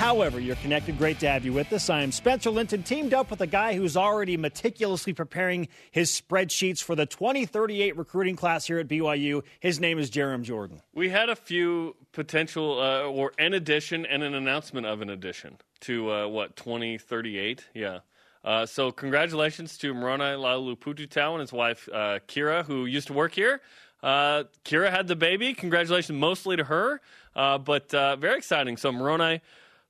however you're connected. Great to have you with us. I am Spencer Linton, teamed up with a guy who's already meticulously preparing his spreadsheets for the 2038 recruiting class here at BYU. His name is Jarom Jordan. We had a few potential, uh, or an addition and an announcement of an addition to uh, what 2038. Yeah. Uh, so congratulations to Moroni Laulupututau and his wife uh, Kira, who used to work here. Uh, Kira had the baby. Congratulations, mostly to her, uh, but very exciting. So Moroni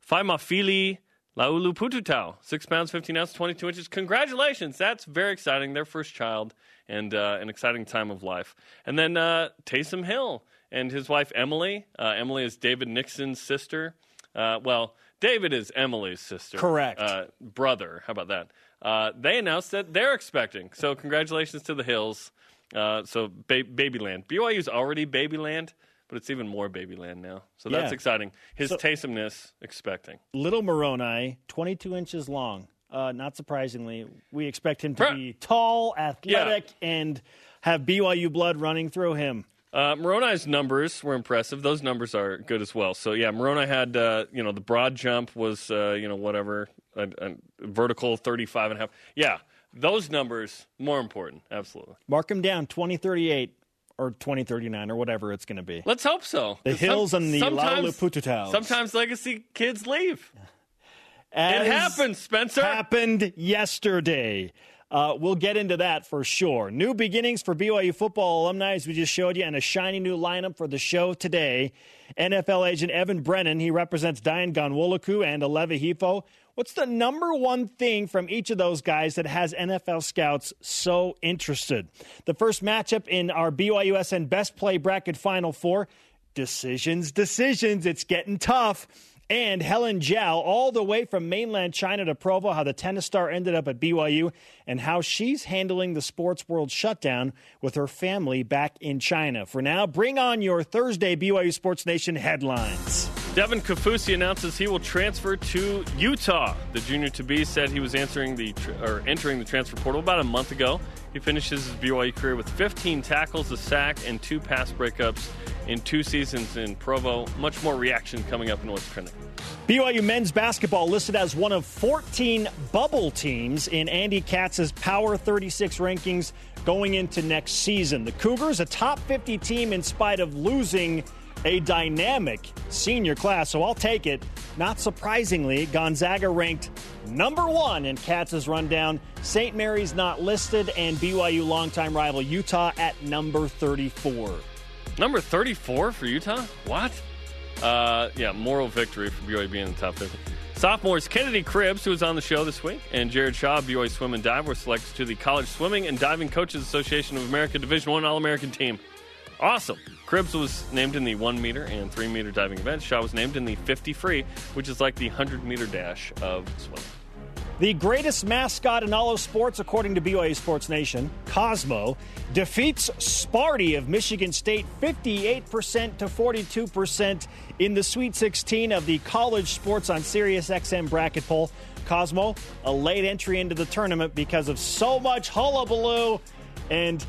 Faimafili Laulupututau, six pounds, 15 ounces, 22 inches. Congratulations. That's very exciting. Their first child and uh, an exciting time of life. And then uh, Taysom Hill and his wife Emily. Uh, Emily is David Nixon's sister. Uh, well, David is Emily's sister. Correct. Uh, brother. How about that? Uh, they announced that they're expecting. So congratulations to the Hills. Uh, so ba- Babyland. BYU's already Babyland but it's even more Babyland now. So that's Yeah. exciting. His So- expecting. Little Moroni, 22 inches long. Uh, not surprisingly, we expect him to be tall, athletic, and have BYU blood running through him. Uh, Moroni's numbers were impressive. Those numbers are good as well. So yeah, Moroni had uh, you know the broad jump was uh, you know whatever a, a vertical 35 and a half. Yeah, those numbers more important. Absolutely. Mark him down, 2038 or 2039 or whatever it's going to be. Let's hope so. The Hills and the Laulupututaus. Sometimes legacy kids leave. As it happens, Spencer. Happened yesterday. Uh, we'll get into that for sure. New beginnings for BYU football alumni, as we just showed you, and a shiny new lineup for the show today. NFL agent Evan Brennan, he represents Dayan Ghanwoloku and Aleva Hifo. What's the number one thing from each of those guys that has NFL scouts so interested? The first matchup in our BYUSN Best Play Bracket Final Four. Decisions, decisions. It's getting tough. And Helen Zhao, all the way from mainland China to Provo, how the tennis star ended up at BYU and how she's handling the sports world shutdown with her family back in China. For now, bring on your Thursday BYU Sports Nation headlines. Devin Kaufusi announces he will transfer to Utah. The junior to be said he was answering the or entering the transfer portal about a month ago. He finishes his BYU career with 15 tackles, a sack, and two pass breakups in two seasons in Provo. Much more reaction coming up in what's trending. BYU men's basketball listed as one of 14 bubble teams in Andy Katz's Power 36 rankings going into next season. The Cougars, a top 50 team in spite of losing a dynamic senior class, so I'll take it. Not surprisingly, Gonzaga ranked number one in Katz's rundown. St. Mary's not listed, and BYU longtime rival Utah at number 34. Number 34 for Utah? What? Uh, yeah, moral victory for BYU being in the top 50. Sophomores Kennedy Cribbs, who was on the show this week, and Jared Shaw, BYU swim and dive, were selected to the College Swimming and Diving Coaches Association of America Division One All American team. Awesome. Cribbs was named in the one meter and three meter diving events. Shaw was named in the 50 free, which is like the 100 meter dash of swimming. The greatest mascot in all of sports, according to BYU Sports Nation, Cosmo, defeats Sparty of Michigan State 58% to 42% in the Sweet 16 of the College Sports on Sirius XM bracket poll. Cosmo, a late entry into the tournament because of so much hullabaloo and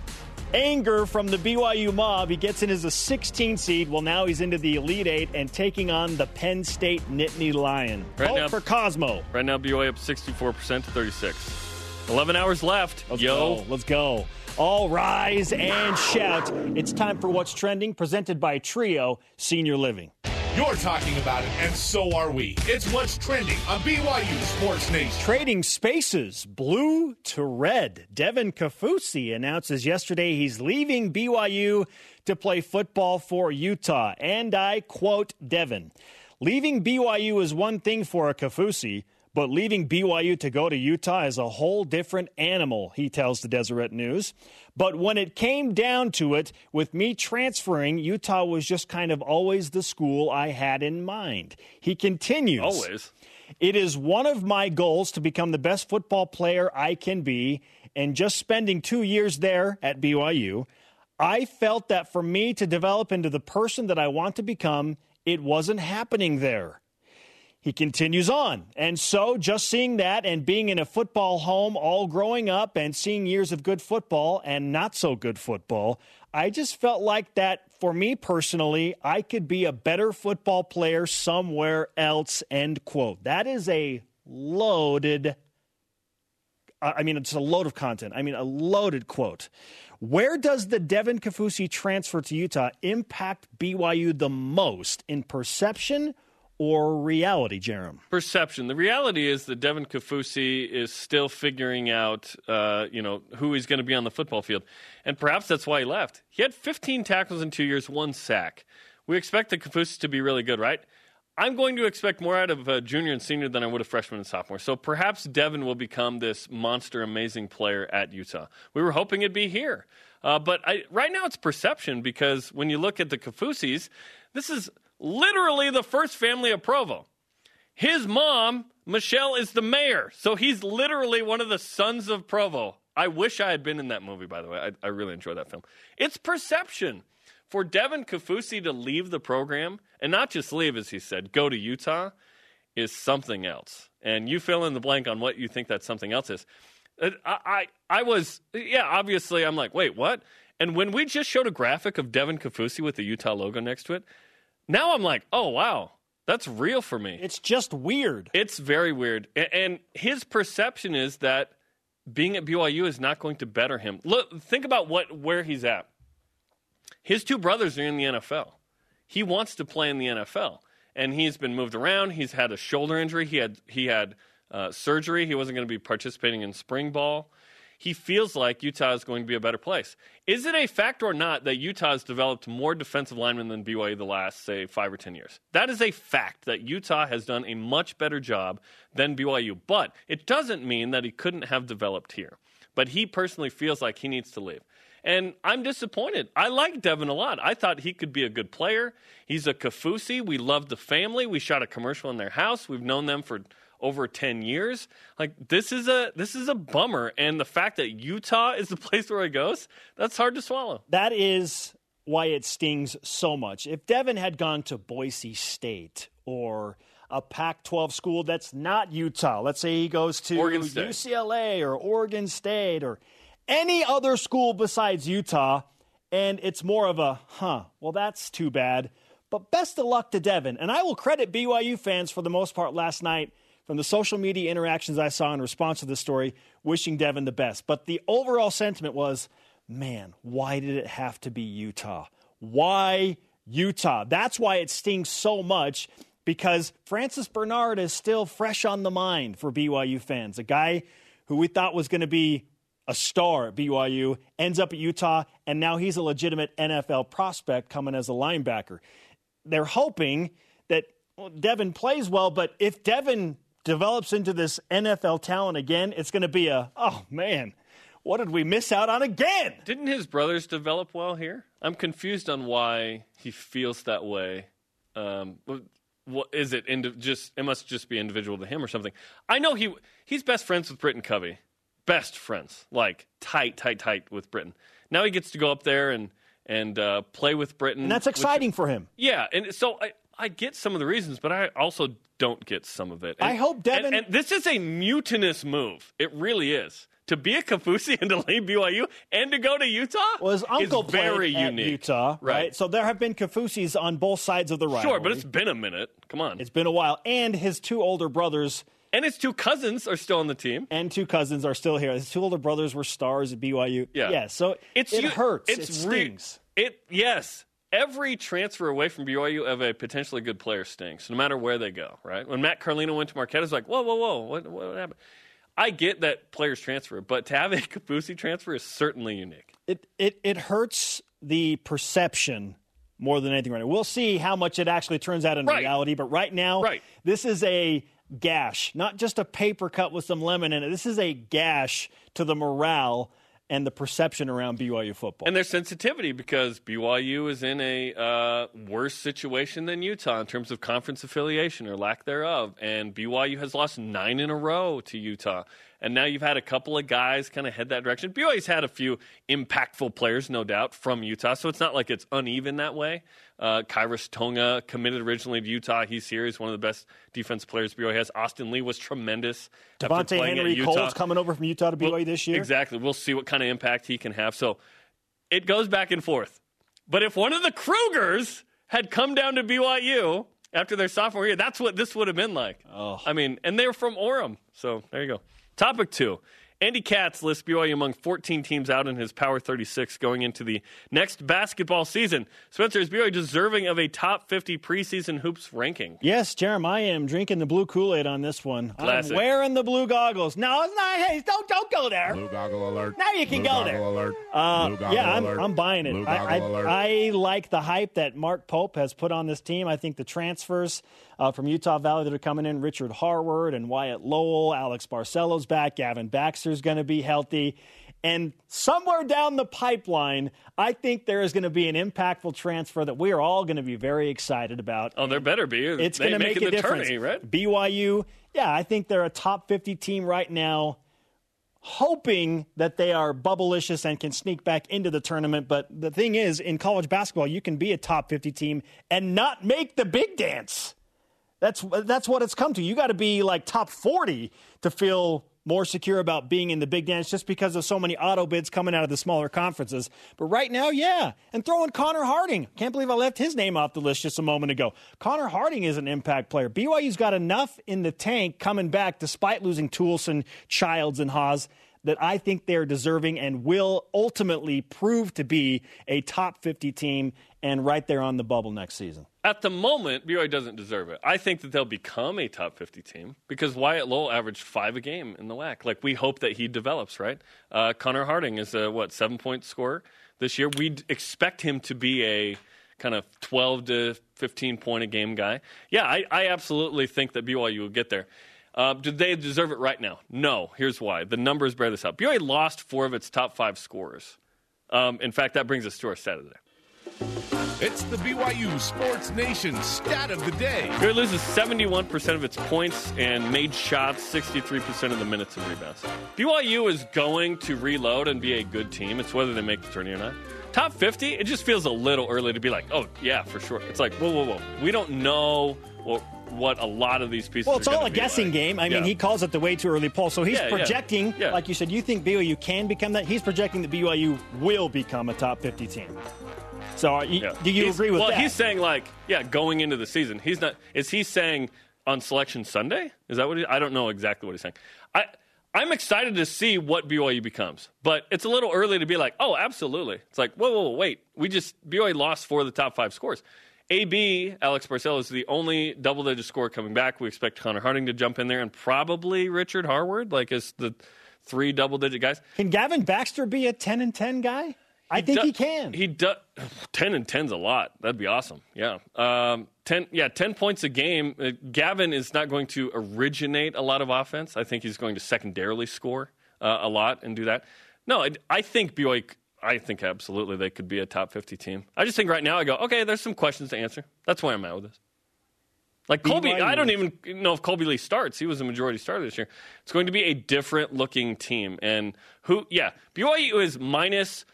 anger from the BYU mob. He gets in as a 16 seed. Well, now he's into the Elite Eight and taking on the Penn State Nittany Lion. Right now- for Cosmo. Right now, BYU up 64% to 36. 11 hours left. Let's Yo. go. Let's go. All rise and shout. It's time for What's Trending, presented by Trio Senior Living. You're talking about it, and so are we. It's what's trending on BYU Sports Nation. Trading spaces, blue to red. Devin Kaufusi announces yesterday he's leaving BYU to play football for Utah. And I quote Devin Leaving BYU is one thing for a Kaufusi, but leaving BYU to go to Utah is a whole different animal, he tells the Deseret News. But when it came down to it, with me transferring, Utah was just kind of always the school I had in mind. He continues. Always. It is one of my goals to become the best football player I can be. And just spending two years there at BYU, I felt that for me to develop into the person that I want to become, it wasn't happening there. He continues on. And so, just seeing that and being in a football home all growing up and seeing years of good football and not so good football, I just felt like that for me personally, I could be a better football player somewhere else. End quote. That is a loaded, I mean, it's a load of content. I mean, a loaded quote. Where does the Devin Kaufusi transfer to Utah impact BYU the most in perception? Or reality, Jarom? Perception. The reality is that Devin Kaufusi is still figuring out, uh, you know, who he's going to be on the football field, and perhaps that's why he left. He had 15 tackles in two years, one sack. We expect the Kaufusi to be really good, right? I'm going to expect more out of a junior and senior than I would a freshman and sophomore. So perhaps Devin will become this monster, amazing player at Utah. We were hoping it'd be here. Uh, but I, right now it's perception because when you look at the Kaufusis, this is literally the first family of Provo. His mom, Michelle, is the mayor. So he's literally one of the sons of Provo. I wish I had been in that movie, by the way. I, I really enjoyed that film. It's perception. For Devin Kaufusi to leave the program, and not just leave, as he said, go to Utah, is something else. And you fill in the blank on what you think that something else is. Uh, I, I, I was, yeah, obviously, I'm like, wait, what? And when we just showed a graphic of Devin Kaufusi with the Utah logo next to it, now I'm like, oh, wow, that's real for me. It's just weird. It's very weird. And his perception is that being at BYU is not going to better him. Look, think about what where he's at. His two brothers are in the NFL. He wants to play in the NFL, and he's been moved around. He's had a shoulder injury. He had he had uh, surgery. He wasn't going to be participating in spring ball he feels like Utah is going to be a better place. Is it a fact or not that Utah has developed more defensive linemen than BYU the last, say, five or 10 years? That is a fact that Utah has done a much better job than BYU. But it doesn't mean that he couldn't have developed here. But he personally feels like he needs to leave. And I'm disappointed. I like Devin a lot. I thought he could be a good player. He's a Kaufusi. We love the family. We shot a commercial in their house. We've known them for over 10 years. Like this is a this is a bummer and the fact that Utah is the place where he goes, that's hard to swallow. That is why it stings so much. If Devin had gone to Boise State or a Pac 12 school that's not Utah, let's say he goes to UCLA or Oregon State or any other school besides Utah, and it's more of a, huh, well, that's too bad. But best of luck to Devin. And I will credit BYU fans for the most part last night from the social media interactions I saw in response to this story, wishing Devin the best. But the overall sentiment was, man, why did it have to be Utah? Why Utah? That's why it stings so much because Francis Bernard is still fresh on the mind for BYU fans. A guy who we thought was going to be a star at BYU ends up at Utah, and now he's a legitimate NFL prospect coming as a linebacker. They're hoping that well, Devin plays well, but if Devin develops into this NFL talent again, it's going to be a, oh man, what did we miss out on again? Didn't his brothers develop well here? I'm confused on why he feels that way. Um, what is it? Indi- just it must just be individual to him or something. I know he he's best friends with Britton Covey, best friends, like tight, tight, tight with Britton. Now he gets to go up there and and uh, play with Britton, and that's exciting which, for him. Yeah, and so I I get some of the reasons, but I also don't get some of it. And, I hope Devin. And, and, this is a mutinous move. It really is. To be a Kaufusi and to leave BYU and to go to Utah well, his uncle is very unique. Utah, right? right? So there have been Kaufusis on both sides of the rivalry. Sure, but it's been a minute. Come on, it's been a while, and his two older brothers. And his two cousins are still on the team. And two cousins are still here. His two older brothers were stars at BYU. Yeah. Yeah. So it's, it hurts. It's it stings. Re- it yes every transfer away from BYU of a potentially good player stinks, no matter where they go, right? When Matt Carlino went to Marquette, it's like, whoa, whoa, whoa, what, what happened? I get that players transfer, but to have a Kaufusi transfer is certainly unique. It, it, it hurts the perception more than anything right now. We'll see how much it actually turns out in right. reality, but right now, right. this is a gash, not just a paper cut with some lemon in it. This is a gash to the morale and the perception around BYU football. And their sensitivity because BYU is in a uh, worse situation than Utah in terms of conference affiliation or lack thereof. And BYU has lost nine in a row to Utah. And now you've had a couple of guys kind of head that direction. BYU's had a few impactful players, no doubt, from Utah. So it's not like it's uneven that way. Uh, Khyiris Tonga committed originally to Utah. He's here. He's one of the best defense players BYU has. Austin Lee was tremendous. Devontae Henry Cole's coming over from Utah to BYU well, this year. Exactly. We'll see what kind of impact he can have. So it goes back and forth. But if one of the Krugers had come down to BYU after their sophomore year, that's what this would have been like. Oh. I mean, and they're from Orem. So there you go. Topic two Andy Katz lists BYU among 14 teams out in his Power 36 going into the next basketball season. Spencer, is BYU deserving of a top 50 preseason hoops ranking? Yes, Jeremiah, I am drinking the blue Kool Aid on this one. Classic. I'm wearing the blue goggles. No, it's not. Hey, don't don't go there. Blue goggle alert. Now you can blue go there. Alert. Uh, blue goggle alert. yeah, I'm, alert. I'm buying it. Blue I, I, alert. I like the hype that Mark Pope has put on this team. I think the transfers uh, from Utah Valley that are coming in, Richard Harward and Wyatt Lohaus, Alex Barcelo's back, Gavin Baxter's going to be healthy. And somewhere down the pipeline, I think there is going to be an impactful transfer that we are all going to be very excited about. Oh, there better be. It's going to make a difference. Tourney, right? BYU, yeah, I think they're a top 50 team right now, hoping that they are bubblicious and can sneak back into the tournament. But the thing is, in college basketball, you can be a top 50 team and not make the big dance. That's that's what it's come to. You got to be like top 40 to feel more secure about being in the big dance just because of so many auto bids coming out of the smaller conferences. But right now, yeah. And throwing Connor Harding. Can't believe I left his name off the list just a moment ago. Connor Harding is an impact player. BYU's got enough in the tank coming back despite losing Toolson, Childs, and Haws that I think they're deserving and will ultimately prove to be a top 50 team and right there on the bubble next season. At the moment, BYU doesn't deserve it. I think that they'll become a top 50 team because Wyatt Lohaus averaged five a game in the WAC. Like, we hope that he develops, right? Uh, Connor Harding is a, what, seven point scorer this year. We'd expect him to be a kind of 12 to 15 point a game guy. Yeah, I, I absolutely think that BYU will get there. Uh, do they deserve it right now? No. Here's why. The numbers bear this out. BYU lost four of its top five scorers. Um, in fact, that brings us to our stat of the day. It's the BYU Sports Nation stat of the day. BYU loses 71% of its points and made shots 63% of the minutes and rebounds. BYU is going to reload and be a good team. It's whether they make the tournament or not. Top 50, it just feels a little early to be like, oh, yeah, for sure. It's like, whoa, whoa, whoa. We don't know what, what a lot of these pieces Well, it's all a guessing like. game. I mean, Yeah. he calls it the way too early poll. So he's Yeah, projecting, Yeah. like you said, you think BYU can become that. He's projecting that BYU will become a top 50 team. So uh, are you, do you He's- agree with well, that? Well, he's saying like, yeah, going into the season. He's not. Is he saying on Selection Sunday? Is that what he? I don't know exactly what he's saying. I I'm excited to see what BYU becomes, but it's a little early to be like, oh, absolutely. It's like, whoa, whoa, whoa wait. We just BYU lost four of the top five scores. AB Alex Barcelo is the only double-digit score coming back. We expect Connor Harding to jump in there, and probably Richard Harward, like as the three double-digit guys. Can Gavin Baxter be a 10 and 10 guy? I think do- he can. He does. Ten and ten's a lot. That'd be awesome. Yeah. Um, ten. Yeah, ten points a game. Uh, Gavin is not going to originate a lot of offense. I think he's going to secondarily score uh, a lot and do that. No, I, I think BYU. I think absolutely they could be a top fifty team. I just think right now I go okay. There's some questions to answer. That's why I'm at with this. Like Kolby. I don't even know if Kolby Lee starts. He was a majority starter this year. It's going to be a different looking team. And who, yeah, BYU is minus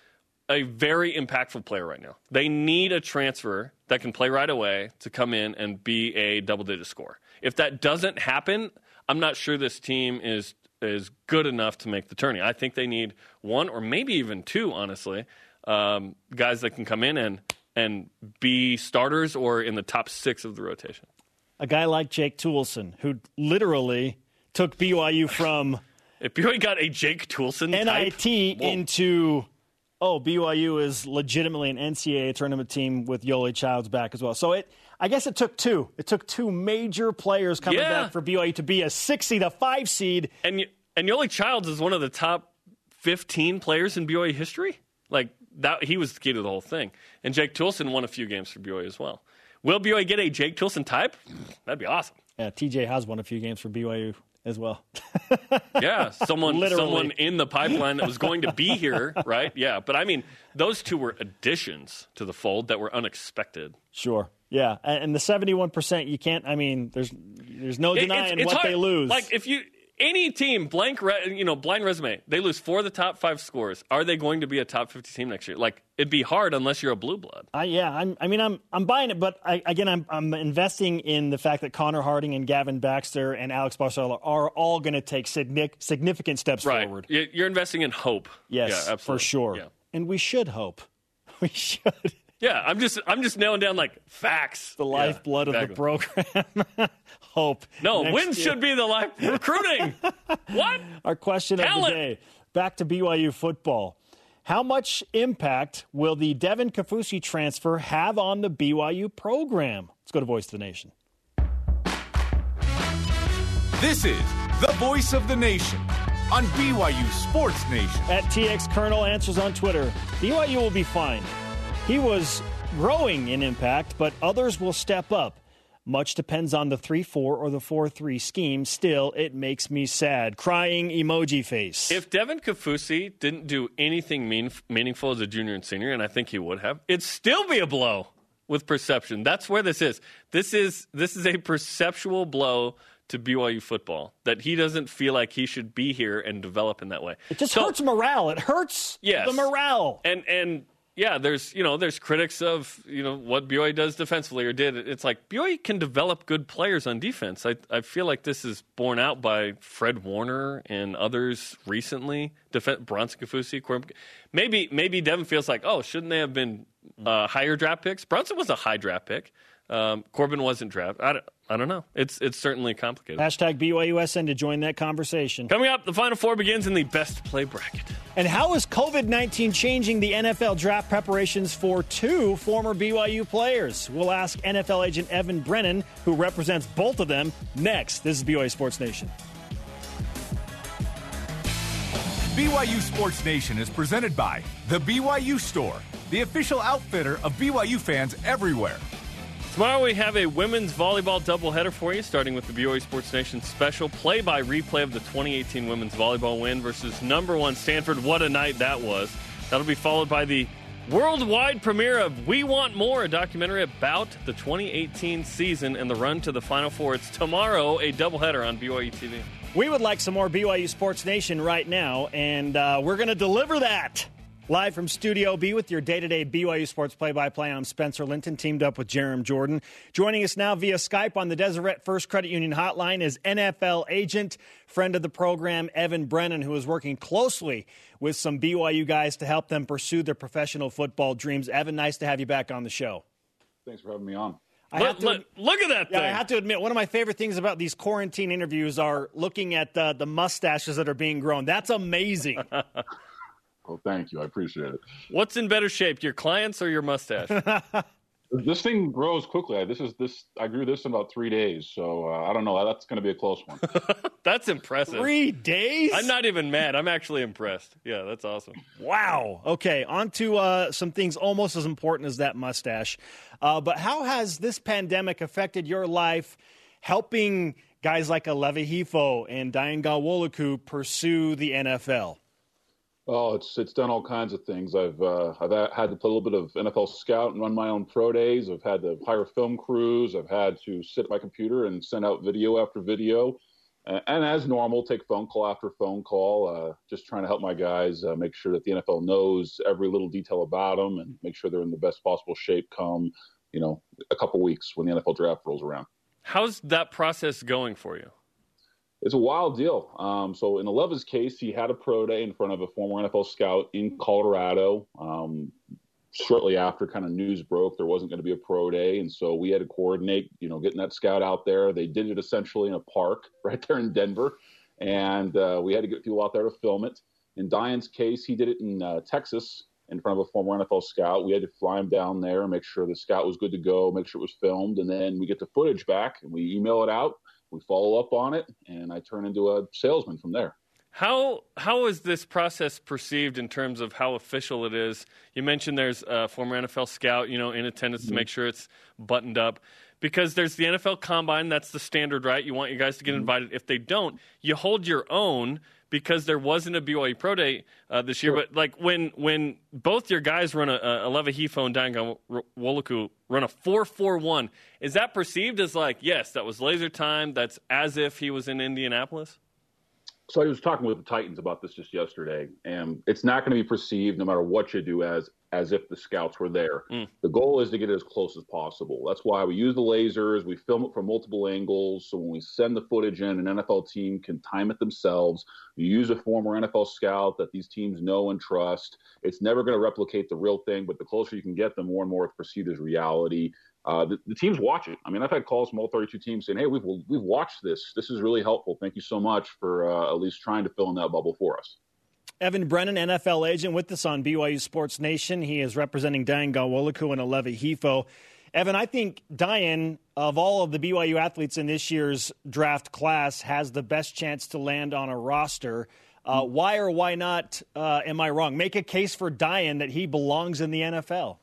a very impactful player right now. They need a transfer that can play right away to come in and be a double digit score. If that doesn't happen, I'm not sure this team is is good enough to make the tourney. I think they need one or maybe even two, honestly, um, guys that can come in and and be starters or in the top six of the rotation. a guy like Jake Toolson, who literally took BYU from If BYU got a Jake Toolson type, NIT whoa. into oh BYU is legitimately an NCAA tournament team with Yoli Childs back as well. So it I guess it took two. It took two major players coming Yeah. back for BYU to be a six seed, a five seed. and and Yoli Childs is one of the top 15 players in BYU history. Like that, he was the key to the whole thing. And Jake Toolson won a few games for BYU as well. Will BYU get a Jake Toolson type? That'd be awesome. Yeah, TJ has won a few games for BYU as well. yeah, someone Literally. someone in the pipeline that was going to be here, right? Yeah, but I mean, those two were additions to the fold that were unexpected. Sure. Yeah, and the seventy-one percent, you can't. I mean, there's there's no denying what hard. they lose. Like if you any team blank, re, you know, blind resume, they lose four of the top five scores. Are they going to be a top fifty team next year? Like it'd be hard unless you're a blue blood. I, yeah, I'm, I mean, I'm I'm buying it, but I, again, I'm I'm investing in the fact that Connor Harding and Gavin Baxter and Alex Barcelo are all going to take significant steps Right. forward. You- You're investing in hope. Yes, yeah, for sure. Yeah. And we should hope. We should. Yeah, I'm just I'm just nailing down like facts. The lifeblood of the program. hope. No, Next wins year. should be the life recruiting. what? Our question of the day. Back to BYU football. How much impact will the Devin Kaufusi transfer have on the BYU program? Let's go to Voice of the Nation. This is the voice of the nation on BYU Sports Nation. At TX Colonel answers on Twitter BYU will be fine. He was growing in impact, but others will step up. Much depends on the 3 4 or the 4 3 scheme. Still, it makes me sad. Crying emoji face. If Devin Kaufusi didn't do anything mean, meaningful as a junior and senior, and I think he would have, it'd still be a blow with perception. That's where this is. This is this is a perceptual blow to BYU football that he doesn't feel like he should be here and develop in that way. it just So- hurts morale. It hurts Yes. the morale. and and yeah, there's you know there's critics of you know what BYU does defensively or did. It's like BYU can develop good players on defense. I I feel like this is borne out by Fred Warner and others recently. Defen Bronson Kaufusi, maybe maybe Devin feels like oh shouldn't they have been uh, higher draft picks? Bronson was a high draft pick. Um, Corbin wasn't drafted. I don't, I don't know. It's it's certainly complicated. Hashtag BYUSN to join that conversation. Coming up, the Final Four begins in the best play bracket. And how is COVID 19 changing the NFL draft preparations for two former BYU players? We'll ask NFL agent Evan Brennan, who represents both of them, next. This is BYU Sports Nation. BYU Sports Nation is presented by The BYU Store, the official outfitter of BYU fans everywhere. Tomorrow we have a women's volleyball doubleheader for you, starting with the BYU Sports Nation special play-by replay of the 2018 women's volleyball win versus number one Stanford. What a night that was! That'll be followed by the worldwide premiere of We Want More, a documentary about the 2018 season and the run to the Final Four. It's tomorrow, a doubleheader on BYU TV. We would like some more BYU Sports Nation right now, and uh, we're going to deliver that. Live from Studio B with your day to day BYU Sports play by play. I'm Spencer Linton, teamed up with Jarom Jordan. Joining us now via Skype on the Deseret First Credit Union hotline is NFL agent, friend of the program, Evan Brennan, who is working closely with some BYU guys to help them pursue their professional football dreams. Evan, nice to have you back on the show. Thanks for having me on. I Look, have to- look- look at that Yeah, thing! I have to admit, one of my favorite things about these quarantine interviews are looking at uh, the mustaches that are being grown. That's amazing. Well, thank you. I appreciate it. What's in better shape, your clients or your mustache? This thing grows quickly. This is this. I grew this in about three days, so uh, I don't know. That's going to be a close one. That's impressive. Three days? I'm not even mad. I'm actually impressed. Yeah, that's awesome. Wow. Okay, on to uh, some things almost as important as that mustache. Uh, but how has this pandemic affected your life helping guys like Aleva Hifo and Dayan Ghanwoloku pursue the NFL? Oh, it's it's done all kinds of things. I've uh, I've had to play a little bit of NFL scout and run my own pro days. I've had to hire film crews. I've had to sit at my computer and send out video after video. Uh, and as normal, take phone call after phone call, uh, just trying to help my guys uh, make sure that the NFL knows every little detail about them and make sure they're in the best possible shape come, you know, a couple weeks when the NFL draft rolls around. How's that process going for you? It's a wild deal. Um, so in Aleva's case, he had a pro day in front of a former NFL scout in Colorado. Um, shortly after kind of news broke, there wasn't going to be a pro day, and so we had to coordinate, you know, getting that scout out there. They did it essentially in a park right there in Denver, and uh, we had to get people out there to film it. In Dayan's case, he did it in uh, Texas in front of a former NFL scout. We had to fly him down there make sure the scout was good to go, make sure it was filmed, and then we get the footage back and we email it out. We follow up on it, and I turn into a salesman from there. How how is this process perceived in terms of how official it is? You mentioned there's a former NFL scout, you know, in attendance to make sure it's buttoned up. because there's the NFL Combine. That's the standard, right? You want your guys to get mm-hmm. invited. If they don't, you hold your own because there wasn't a BYU Pro Day uh, this year. Sure. But like when when both your guys run a, a Aleva Hifo and Dayan Ghanwoloku run a four four one, is that perceived as like yes, that was laser time? That's as if he was in Indianapolis. So I was talking with the Titans about this just yesterday, and it's not going to be perceived, no matter what you do, as as if the scouts were there. Mm. The goal is to get it as close as possible. That's why we use the lasers. We film it from multiple angles. So when we send the footage in, an NFL team can time it themselves. We use a former NFL scout that these teams know and trust. It's never going to replicate the real thing, but the closer you can get, the more and more it's perceived as reality. Uh, the, the, teams watch it. I mean, I've had calls from all 32 teams saying, "Hey, we've we've watched this. This is really helpful. Thank you so much for uh, at least trying to fill in that bubble for us." Evan Brennan, NFL agent, with us on BYU Sports Nation. He is representing Dayan Ghanwoloku and Aleva Hifo. Evan, I think Dayan, of all of the BYU athletes in this year's draft class, has the best chance to land on a roster. Uh, why or why not, uh, am I wrong? Make a case for Dayan that he belongs in the NFL.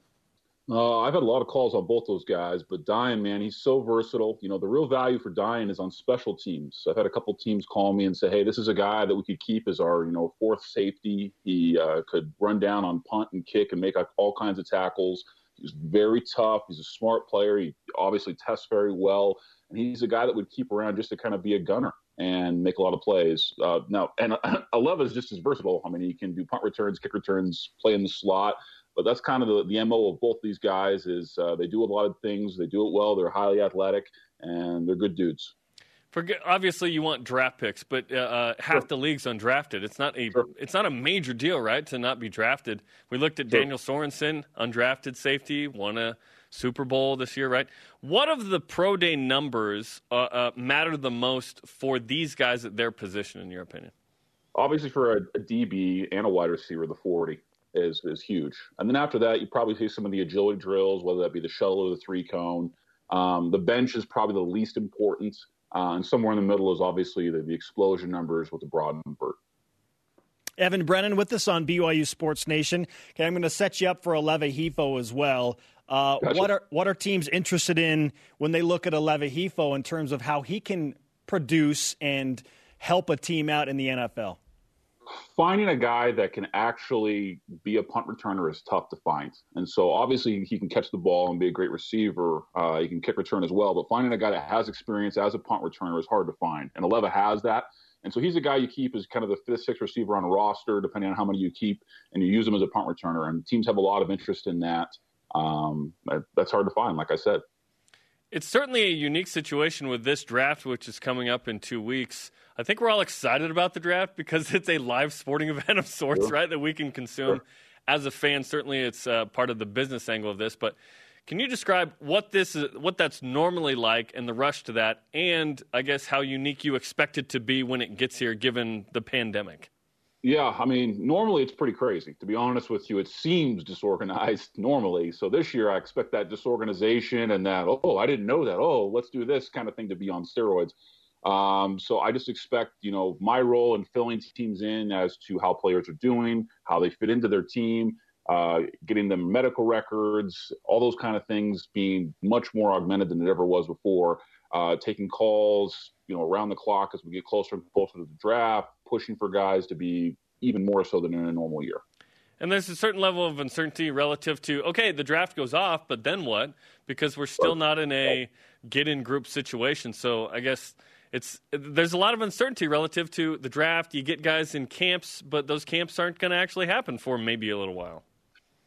Uh, I've had a lot of calls on both those guys, but Dayan, man, he's so versatile. You know, the real value for Dayan is on special teams. I've had a couple teams call me and say, "Hey, this is a guy that we could keep as our, you know, fourth safety. He uh, could run down on punt and kick and make all kinds of tackles. He's very tough. He's a smart player. He obviously tests very well, and he's a guy that would keep around just to kind of be a gunner and make a lot of plays. Uh, now, and Aleva is just as versatile. I mean, he can do punt returns, kick returns, play in the slot. But that's kind of the, the mo of both these guys is uh, they do a lot of things. They do it well. They're highly athletic and they're good dudes. Forget, obviously, you want draft picks, but uh, uh, half sure. the league's undrafted. It's not a sure. it's not a major deal, right, to not be drafted. We looked at sure. Daniel Sorensen, undrafted safety, won a Super Bowl this year, right? What of the pro day numbers uh, uh matter the most for these guys at their position, in your opinion? Obviously, for a, a DB and a wide receiver, the forty is is huge. And then after that, you probably see some of the agility drills, whether that be the shuttle or the three cone. Um, the bench is probably the least important, uh, and somewhere in the middle is obviously the, the explosion numbers with the broad number. Evan Brennan with us on BYU Sports Nation. Okay, I'm going to set you up for Aleva Hifo as well. Uh, gotcha. What are what are teams interested in when they look at Aleva Hifo in terms of how he can produce and help a team out in the NFL? Finding a guy that can actually be a punt returner is tough to find. And so obviously he can catch the ball and be a great receiver. Uh, he can kick return as well. But finding a guy that has experience as a punt returner is hard to find. And Aleva has that. And so he's a guy you keep as kind of the fifth, sixth receiver on a roster, depending on how many you keep, and you use him as a punt returner. And teams have a lot of interest in that. Um, that's hard to find, like I said. It's certainly a unique situation with this draft, which is coming up in two weeks. I think we're all excited about the draft because it's a live sporting event of sorts, right? That we can consume sure. as a fan. Certainly, it's uh, part of the business angle of this. But can you describe what this is, what that's normally like, and the rush to that, and I guess how unique you expect it to be when it gets here, given the pandemic? Yeah, I mean, normally it's pretty crazy. To be honest with you, it seems disorganized normally. So this year, I expect that disorganization and that oh, I didn't know that. Oh, let's do this kind of thing to be on steroids. Um, so I just expect, you know, my role in filling teams in as to how players are doing, how they fit into their team, uh, getting them medical records, all those kind of things being much more augmented than it ever was before. Uh, taking calls, you know, around the clock as we get closer and closer to the draft, pushing for guys to be even more so than in a normal year. And there's a certain level of uncertainty relative to okay, the draft goes off, but then what? Because we're still not in a get in group situation. So I guess it's there's a lot of uncertainty relative to the draft. You get guys in camps, but those camps aren't going to actually happen for maybe a little while.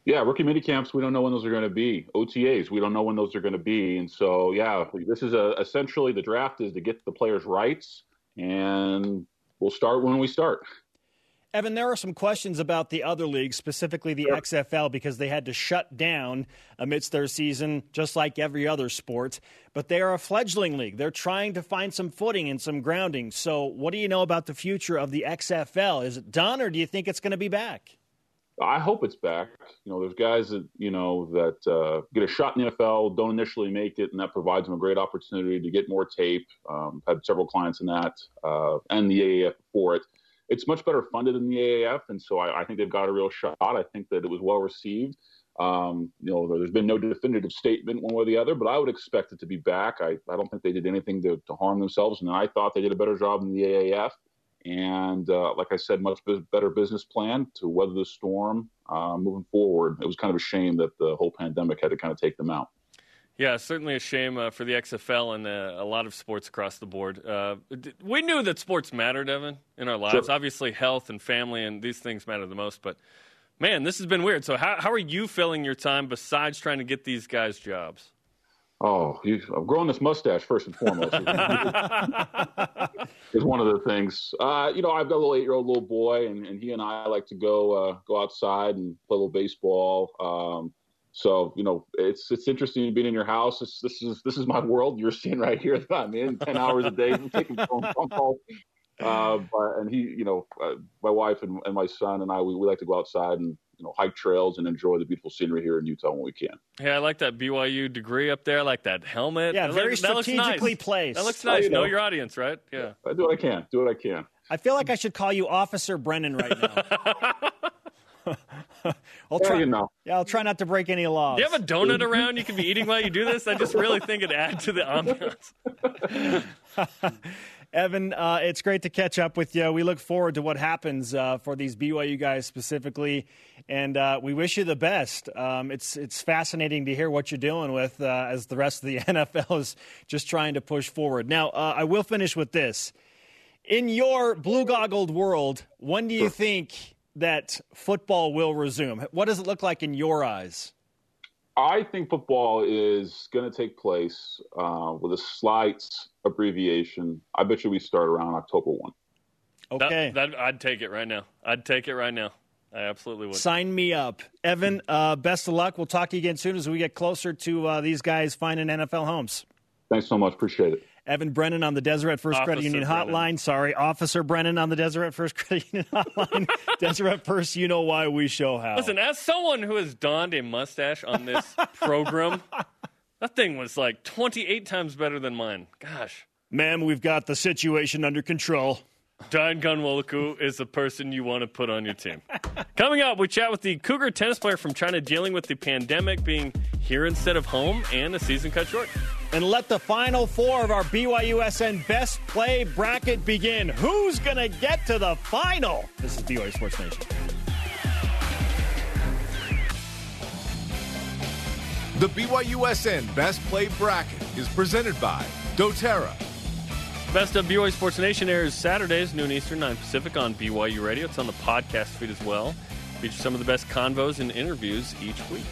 Yeah, rookie mini camps, we don't know when those are going to be. OTAs, we don't know when those are going to be. And so, yeah, this is a, essentially the draft is to get the players' rights, and we'll start when we start. Evan, there are some questions about the other leagues, specifically the sure. XFL, because they had to shut down amidst their season, just like every other sport. But they are a fledgling league. They're trying to find some footing and some grounding. So, what do you know about the future of the XFL? Is it done, or do you think it's going to be back? I hope it's back. You know, there's guys that you know that uh, get a shot in the NFL, don't initially make it, and that provides them a great opportunity to get more tape. Um, had several clients in that, uh, and the AAF for it it's much better funded than the AAF, and so I, I, think they've got a real shot. I think that it was well received. Um, you know, there's been no definitive statement one way or the other, but I would expect it to be back. I, I don't think they did anything to, to harm themselves, and I thought they did a better job than the AAF. And uh, like I said, much better business plan to weather the storm uh, moving forward. It was kind of a shame that the whole pandemic had to kind of take them out. Yeah, certainly a shame uh, for the XFL and uh, a lot of sports across the board. Uh, we knew that sports mattered, Evan, in our lives. Sure. Obviously, health and family and these things matter the most. But man, this has been weird. So, how how are you filling your time besides trying to get these guys jobs? Oh, you, I'm growing this mustache first and foremost. is one of the things. Uh, you know, I've got a little eight-year-old little boy, and, and he and I like to go uh, go outside and play a little baseball. Um, so you know, it's it's interesting being in your house. This, this is this is my world. You're seeing right here that I'm in ten hours a day, I'm taking phone, phone calls. Uh, but, and he, you know, uh, my wife and, and, my son and I, we, we like to go outside and you know hike trails and enjoy the beautiful scenery here in Utah when we can. Yeah, I like that BYU degree up there. I like that helmet. Yeah, that very looks, strategically nice. placed. That looks oh, nice. you know. know. your audience, right? Yeah. I do what I can. Do what I can. I feel like I should call you Officer Brennan right now. I'll try. Yeah, you know. yeah, I'll try not to break any laws. Do you have a donut around you can be eating while you do this? I just really think it adds to the ambiance. Evan, uh, it's great to catch up with you. We look forward to what happens uh, for these BYU guys specifically, and uh, we wish you the best. Um, it's it's fascinating to hear what you're dealing with uh, as the rest of the NFL is just trying to push forward. Now, uh, I will finish with this. In your blue goggled world, when do you think that football will resume? What does it look like in your eyes? I think football is going to take place uh, with a slight abbreviation. I bet you we start around October 1. Okay. That, that, I'd take it right now. I'd take it right now. I absolutely would. Sign me up. Evan, uh, best of luck. We'll talk to you again soon as we get closer to uh, these guys finding NFL homes. Thanks so much. Appreciate it. Evan Brennan on the Deseret First Officer Credit Union Brennan. Hotline. Sorry, Officer Brennan on the Deseret First Credit Union Hotline. Deseret First, you know why we show how. Listen, as someone who has donned a mustache on this program, that thing was like 28 times better than mine. Gosh. Ma'am, we've got the situation under control. Dayan Ghanwoloku is the person you want to put on your team. Coming up, we chat with the Cougar tennis player from China dealing with the pandemic being here instead of home and a season cut short. And let the final four of our BYUSN best play bracket begin. Who's going to get to the final? This is BYU Sports Nation. The BYUSN Best Play Bracket is presented by doTERRA Best of BYU Sports Nation airs Saturdays, noon Eastern, 9 Pacific on BYU Radio. It's on the podcast feed as well. Features some of the best convos and interviews each week.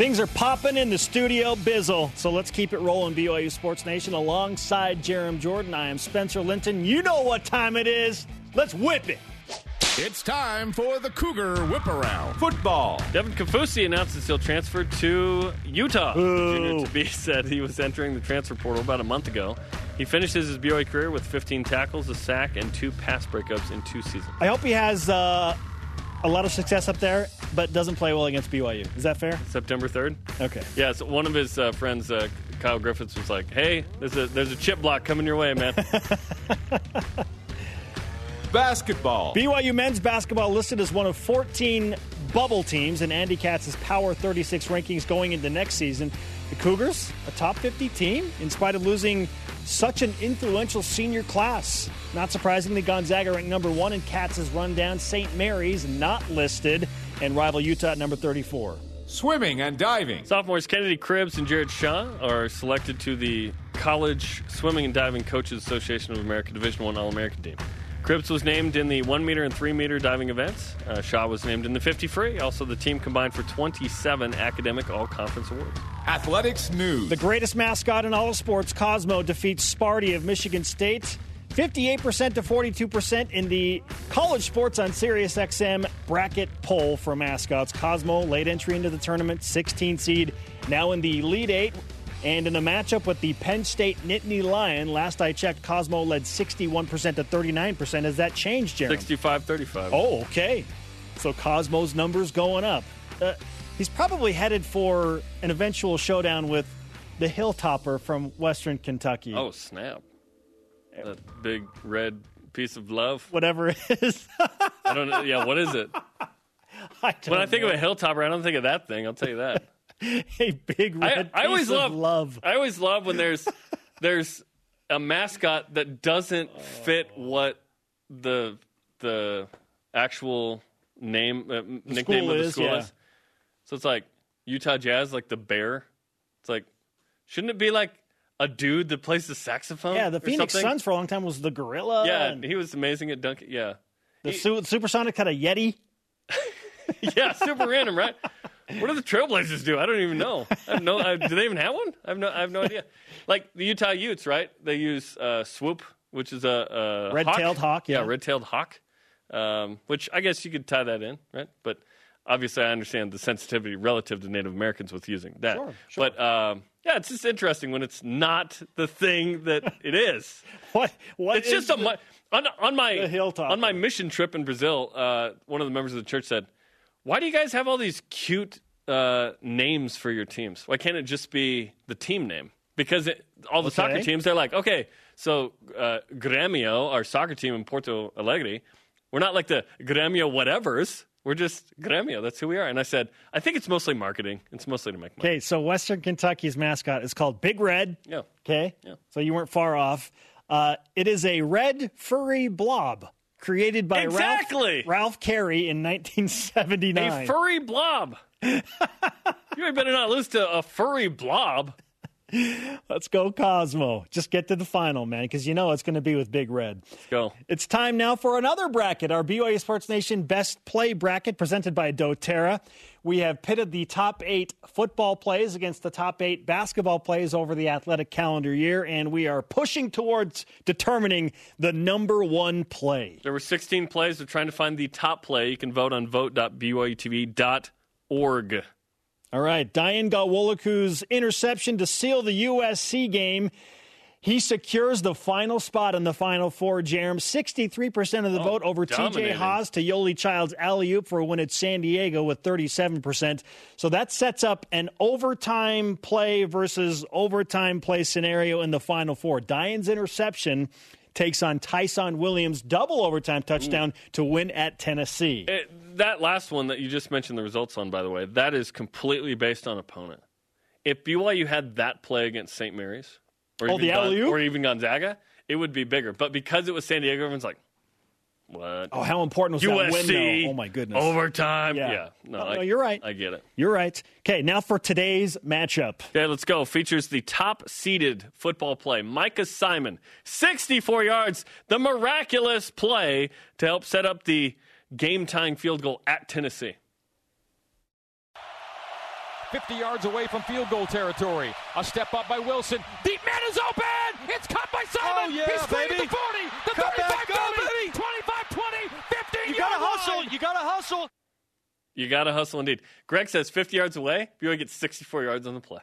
Things are popping in the studio bizzle, so let's keep it rolling, BYU Sports Nation. Alongside Jarom Jordan, I am Spencer Linton. You know what time it is. Let's whip it. It's time for the Cougar Whip Around Football. Devin Kaufusi announces he'll transfer to Utah. Junior to be said he was entering the transfer portal about a month ago. He finishes his BYU career with 15 tackles, a sack, and two pass breakups in two seasons. I hope he has uh, a lot of success up there, but doesn't play well against BYU. Is that fair? September 3rd? Okay. Yeah, so one of his uh, friends, uh, Kyle Griffiths, was like, hey, there's a, there's a chip block coming your way, man. basketball. BYU men's basketball listed as one of 14 bubble teams in Andy Katz's Power 36 rankings going into next season. The Cougars, a top 50 team, in spite of losing such an influential senior class. Not surprisingly, Gonzaga ranked number one in Katz's rundown. St. Mary's not listed, and rival Utah at number 34. Swimming and diving. Sophomores Kennedy Cribbs and Jared Shaw are selected to the College Swimming and Diving Coaches Association of America Division One All American team. Cribbs was named in the 1 meter and 3 meter diving events. Uh, Shaw was named in the 50 free. Also, the team combined for 27 academic all conference awards. Athletics news. The greatest mascot in all of sports, Cosmo, defeats Sparty of Michigan State. 58% to 42% in the college sports on Sirius XM bracket poll for mascots. Cosmo, late entry into the tournament, 16 seed, now in the Elite Eight and in the matchup with the Penn State Nittany Lion, last I checked, Cosmo led 61% to 39%. Has that changed, Jeremy? 65 35. Oh, okay. So Cosmo's numbers going up. Uh, he's probably headed for an eventual showdown with the Hilltopper from Western Kentucky. Oh, snap. That big red piece of love. Whatever it is. I don't know. Yeah, what is it? I when I think know. of a hilltopper, I don't think of that thing. I'll tell you that. a big I, red I always piece of love, love. I always love when there's there's a mascot that doesn't fit what the the actual name uh, nickname of the is, school yeah. is. So it's like Utah Jazz, like the bear. It's like shouldn't it be like a dude that plays the saxophone? Yeah, the Phoenix something? Suns for a long time was the gorilla. Yeah, and he was amazing at dunking. Yeah, the su- Supersonic had a Yeti. yeah, super random, right? What do the Trailblazers do? I don't even know. I have no. I, do they even have one? I have no. I have no idea. Like the Utah Utes, right? They use uh, swoop, which is a, a Red-tailed hawk, yeah. red-tailed hawk. Um, which I guess you could tie that in, right? But obviously, I understand the sensitivity relative to Native Americans with using that. Sure, sure. But um, yeah, it's just interesting when it's not the thing that it is. What? What? It's is just a the- mu- on on my hilltop. on my mission trip in Brazil. Uh, one of the members of the church said, "Why do you guys have all these cute uh, names for your teams? Why can't it just be the team name? Because it, all the Okay. soccer teams, they're like, okay, so uh, Grêmio, our soccer team in Porto Alegre, we're not like the Grêmio whatevers. We're just Grêmio. That's who we are." And I said, "I think it's mostly marketing. It's mostly to make money." Okay, so Western Kentucky's mascot is called Big Red. Yeah. Okay. Yeah. So you weren't far off. Uh, it is a red furry blob created by Exactly. Ralph, Ralph Carey in 1979. A furry blob. you ain't better not lose to a furry blob. Let's go Cosmo. Just get to the final, man, because you know it's going to be with Big Red. Go. It's time now for another bracket, our BYU Sports Nation Best Play bracket presented by doTERRA. We have pitted the top eight football plays against the top eight basketball plays over the athletic calendar year, and we are pushing towards determining the number one play. There were 16 plays. We're trying to find the top play. You can vote on vote.byutv.org. All right, Dayan Ghanwoloku's interception to seal the USC game. He secures the final spot in the Final Four, Jarom. 63% of the oh, vote over TJ. Haws to Yoeli Child's alley oop for a win at San Diego with 37%. So that sets up an overtime play versus overtime play scenario in the Final Four. Dayan's interception takes on Tyson Williams' double overtime touchdown mm. to win at Tennessee. It, that last one that you just mentioned the results on, by the way, that is completely based on opponent. If BYU had that play against St. Mary's, or, Oh, even, alley-oop? or even Gonzaga, it would be bigger. But because it was San Diego, everyone's like, what? Oh, how important was that win, though? Oh, my goodness. overtime. Yeah. Yeah, no, No, I- no, you're right. I get it. You're right. Okay, now for today's matchup. Okay, let's go. Features the top seeded football play. Micah Simon, 64 yards, the miraculous play to help set up the game tying field goal at Tennessee. 50 yards away from field goal territory. A step up by Wilson. Deep man is open. It's caught by Simon. Oh, yeah, He's screened baby. the 40, the Cut 35, back, go, 30, baby. 25, 20, 15 You yard gotta hustle. You gotta hustle. You got to hustle indeed. Greg says 50 yards away, BYU gets 64 yards on the play.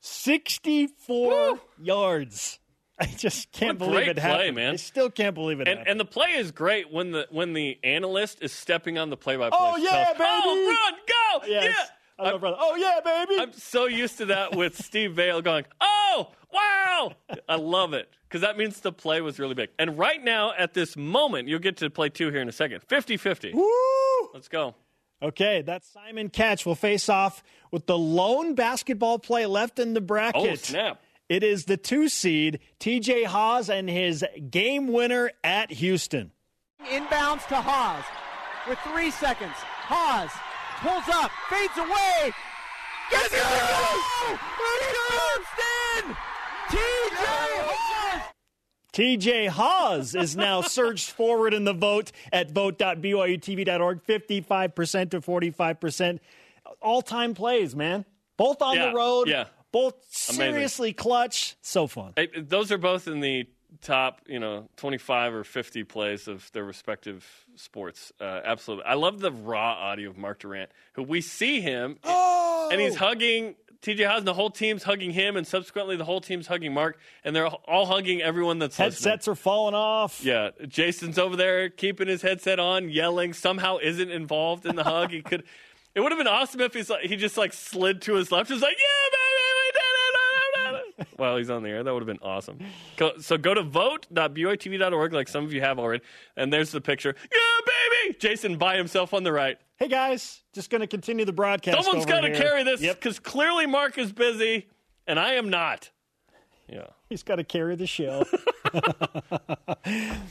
64 Woo! yards. I just can't What believe great it play, happened. man. I still can't believe it And, happened. and the play is great when the when the analyst is stepping on the play by play. Oh, yeah, baby! Oh, run, go! yes. Yeah! I know, brother. Oh, yeah, baby. I'm so used to that with Steve Vale going, oh, wow. I love it because that means the play was really big. And right now, at this moment, you'll get to play two here in a second 50 50. Woo! Let's go. Okay, that's Simon Catch will face off with the lone basketball play left in the bracket. Oh, snap. It is the two seed, TJ Haws, and his game winner at Houston. Inbounds to Haws with three seconds. Haws pulls up, fades away. Gets it! Houston! TJ Haws! TJ Haws TJ Haws is now surged forward in the vote at vote.byutv.org, 55% to 45%. All time plays, man. Both on Yeah, the road, yeah. both seriously clutch. So fun. Hey, those are both in the top, you know, 25 or 50 plays of their respective sports. Uh, absolutely. I love the raw audio of Mark Durrant, who we see him, Oh! and he's hugging TJ and the whole team's hugging him, and subsequently the whole team's hugging Mark, and they're all hugging everyone that's listening. Headsets are falling off. Yeah, Jason's over there keeping his headset on, yelling. Somehow isn't involved in the hug. He could. It would have been awesome if he's like, he just like slid to his left, just like yeah, baby, we did it, we did it," while he's on the air. That would have been awesome. Go, so go to vote.bytv.org, like some of you have already, and there's the picture. Yeah, Jason by himself on the right. Hey guys, just going to continue the broadcast. Someone's got to carry this because yep. clearly Mark is busy and I am not. Yeah. He's got to carry the show.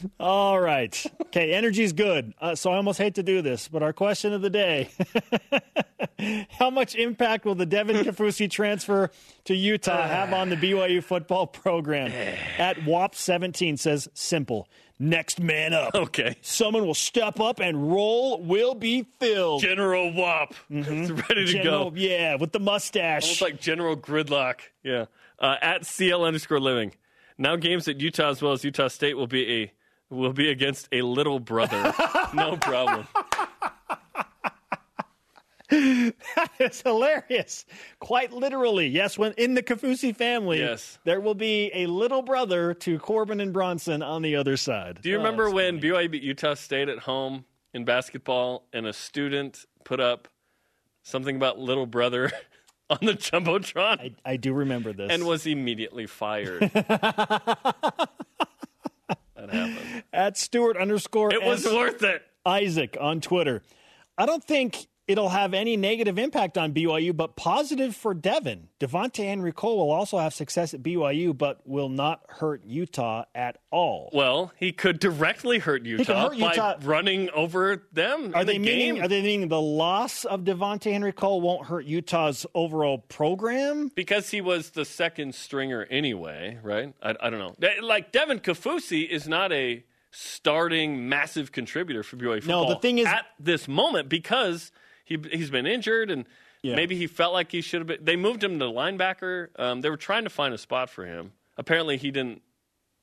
All right. Okay, energy's good. Uh, so I almost hate to do this, but our question of the day How much impact will the Devin Kaufusi transfer to Utah have on the BYU football program? At WAP17 says simple. Next man up. Okay. Someone will step up and role will be filled. General WAP. Mm-hmm. ready to General, go. Yeah, with the mustache. Almost like General Gridlock. Yeah. Uh, at CL underscore living. Now games at Utah as well as Utah State will be a will be against a little brother. no problem. That is hilarious. Quite literally. Yes, when in the Kaufusi family, yes. there will be a little brother to Corbin and Bronson on the other side. Do you oh, remember when funny. BYU beat Utah State at home in basketball and a student put up something about little brother on the Jumbotron? I, I do remember this. And was immediately fired. that happened. At Stewart underscore It was S- worth it. Isaac on Twitter. I don't think it'll have any negative impact on BYU, but positive for Devin. Devontae Henry Cole will also have success at BYU, but will not hurt Utah at all. Well, he could directly hurt Utah, hurt Utah. by running over them. Are they the meaning? Are they meaning the loss of Devontae Henry Cole won't hurt Utah's overall program? Because he was the second stringer anyway, right? I, I don't know. Eh, like Devin Kaufusi is not a starting massive contributor for BYU football. No, the thing is at this moment because he he's been injured and yeah. maybe he felt like he should have been. They moved him to linebacker. Um, they were trying to find a spot for him. Apparently, he didn't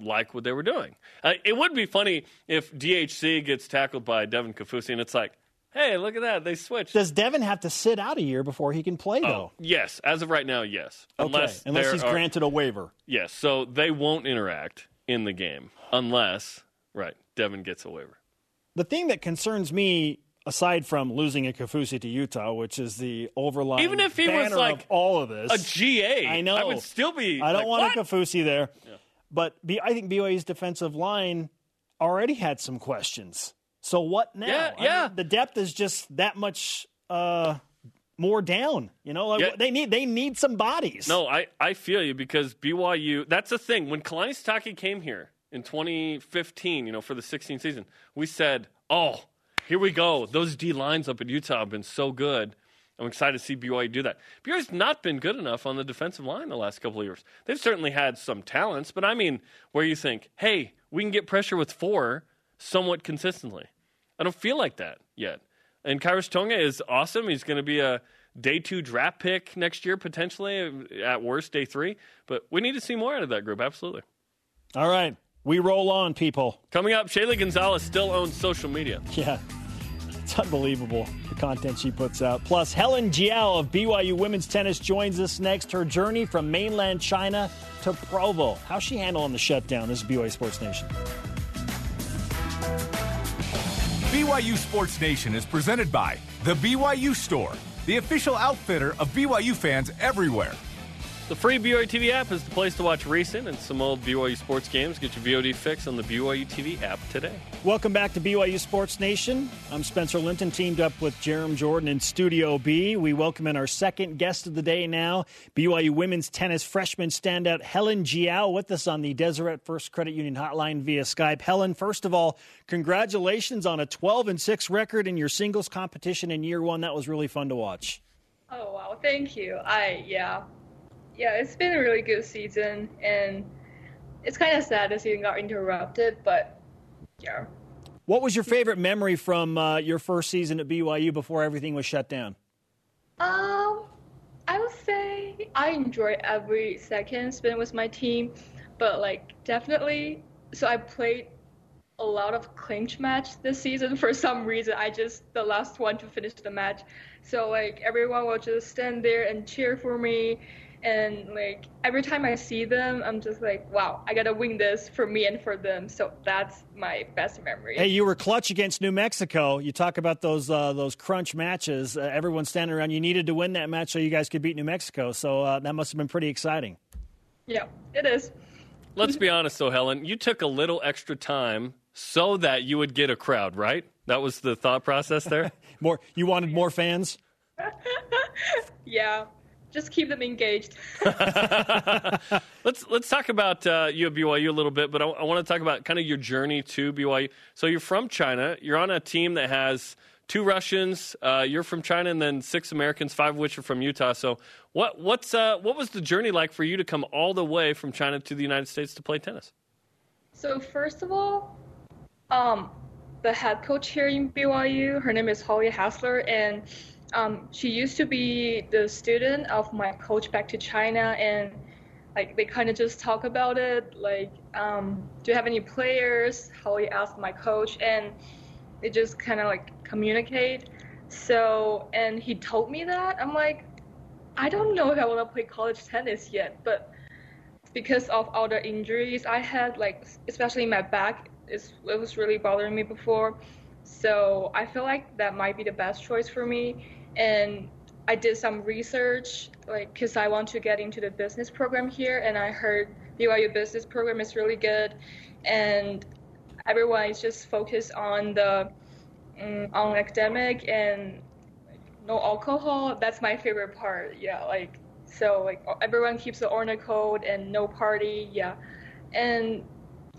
like what they were doing. Uh, it would be funny if DHC gets tackled by Devin Kaufusi and it's like, hey, look at that, they switched. Does Devin have to sit out a year before he can play, oh, though? Yes, as of right now, yes. Okay. Unless, unless he's are, granted a waiver. Yes, so they won't interact in the game unless, right, Devin gets a waiver. The thing that concerns me aside from losing a Kaufusi to Utah, which is the overlying even if he was like all of this, a GA, I know I would still be. I don't like, want what? a Kaufusi there, yeah. but I think BYU's defensive line already had some questions. So what now? Yeah, yeah. Mean, the depth is just that much uh, more down. You know, like, yeah. they need they need some bodies. No, I I feel you because BYU. That's the thing. When Kalani came here in 2015, you know, for the 16 season, we said, "Oh, here we go. Those D lines up in Utah have been so good. I'm excited to see BYU do that. BYU's not been good enough on the defensive line the last couple of years. They've certainly had some talents, but I mean, where you think, hey, we can get pressure with four somewhat consistently. I don't feel like that yet. And Khyiris Tonga is awesome. He's going to be a day two draft pick next year, potentially, at worst, day three. But we need to see more out of that group, absolutely. All right. We roll on, people. Coming up, Shaylee Gonzalez still owns social media. Yeah. It's unbelievable the content she puts out. Plus, Helen Jiao of BYU Women's Tennis joins us next. Her journey from mainland China to Provo. How's she handling the shutdown? This is BYU Sports Nation. BYU Sports Nation is presented by The BYU Store, the official outfitter of BYU fans everywhere. The free BYU TV app is the place to watch recent and some old BYU sports games. Get your VOD fix on the BYU TV app today. Welcome back to BYU Sports Nation. I'm Spencer Linton, teamed up with Jarom Jordan in Studio B. We welcome in our second guest of the day now, BYU women's tennis freshman standout Helen Jiao with us on the Deseret First Credit Union hotline via Skype. Helen, first of all, congratulations on a 12 and 6 record in your singles competition in year one. That was really fun to watch. Oh wow, thank you. I yeah, yeah, it's been a really good season, and it's kind of sad the season got interrupted, but yeah. What was your favorite memory from uh, your first season at BYU before everything was shut down? Um, I would say I enjoy every second spent with my team, but like definitely. So I played a lot of clinch match this season for some reason. I just the last one to finish the match. So like everyone will just stand there and cheer for me and like every time I see them, I'm just like, wow, I gotta win this for me and for them. So that's my best memory. Hey, you were clutch against New Mexico. You talk about those uh, those crunch matches. Uh, everyone's standing around. You needed to win that match so you guys could beat New Mexico. So uh, that must have been pretty exciting. Yeah, it is. Let's be honest, though, Helen. You took a little extra time so that you would get a crowd, right? That was the thought process there. more, you wanted more fans. yeah, just keep them engaged. let's let's talk about uh, you at BYU a little bit, but I, I want to talk about kind of your journey to BYU. So you're from China. You're on a team that has two Russians. Uh, you're from China, and then six Americans, five of which are from Utah. So what what's uh, what was the journey like for you to come all the way from China to the United States to play tennis? So first of all, um, the head coach here in BYU, her name is Holly Hassler, and um, she used to be the student of my coach back to China, and like they kind of just talk about it, like, um, do you have any players? How Holly asked my coach, and they just kind of like communicate. So, and he told me that I'm like, I don't know if I want to play college tennis yet, but because of all the injuries I had, like especially my back, is it was really bothering me before. So I feel like that might be the best choice for me and I did some research, like, because I want to get into the business program here, and I heard BYU business program is really good, and everyone is just focused on the um, on academic and no alcohol. That's my favorite part. Yeah, like so, like everyone keeps the honor code and no party. Yeah, and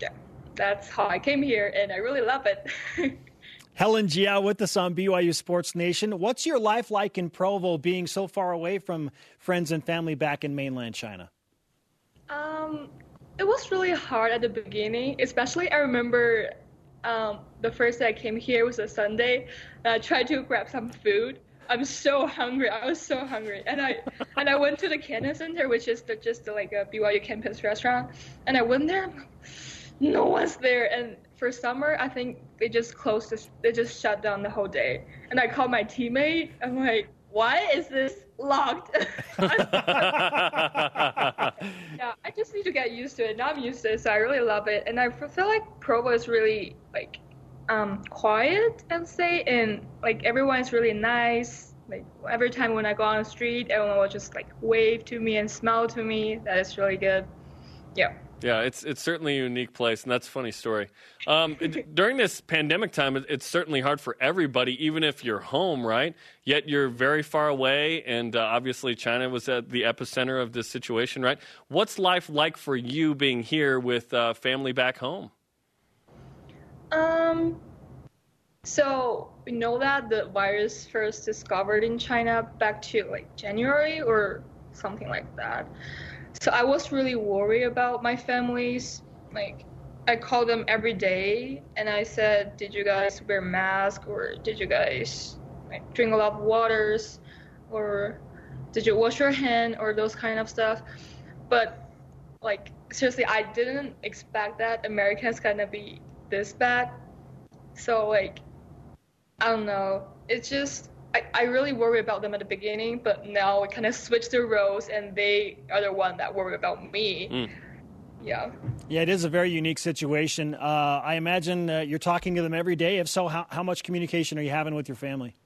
yeah, that's how I came here, and I really love it. Helen Jiao with us on BYU Sports Nation. What's your life like in Provo being so far away from friends and family back in mainland China? Um, it was really hard at the beginning, especially I remember um, the first day I came here was a Sunday. I tried to grab some food. I'm so hungry. I was so hungry, and I and I went to the Cannon Center, which is the, just the, like a BYU campus restaurant, and I went there. No one's there, and for summer, I think they just closed this, they just shut down the whole day. And I called my teammate. I'm like, why is this locked? yeah, I just need to get used to it. Now I'm used to it, so I really love it. And I feel like Provo is really like um, quiet and say, and like everyone is really nice. Like every time when I go on the street, everyone will just like wave to me and smile to me. That is really good. Yeah. Yeah, it's it's certainly a unique place, and that's a funny story. Um, during this pandemic time, it's certainly hard for everybody, even if you're home, right? Yet you're very far away, and uh, obviously China was at the epicenter of this situation, right? What's life like for you being here with uh, family back home? Um, so we know that the virus first discovered in China back to like January or something like that. So I was really worried about my families. Like, I called them every day and I said, Did you guys wear masks or did you guys like, drink a lot of waters or did you wash your hand or those kind of stuff? But, like, seriously, I didn't expect that Americans gonna be this bad. So, like, I don't know. It's just I, I really worry about them at the beginning, but now we kind of switch the roles, and they are the one that worry about me. Mm. Yeah. Yeah, it is a very unique situation. Uh, I imagine uh, you're talking to them every day. If so, how, how much communication are you having with your family?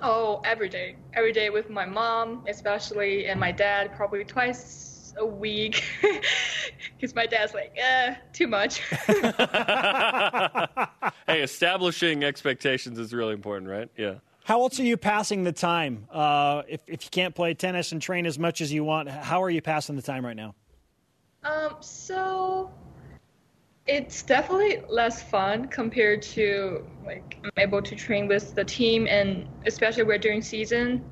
Oh, every day. Every day with my mom, especially, and my dad, probably twice a week. Because my dad's like, eh, too much. hey, establishing expectations is really important, right? Yeah. How else are you passing the time? Uh, if, if you can't play tennis and train as much as you want, how are you passing the time right now? Um, so it's definitely less fun compared to like I'm able to train with the team and especially we're during season.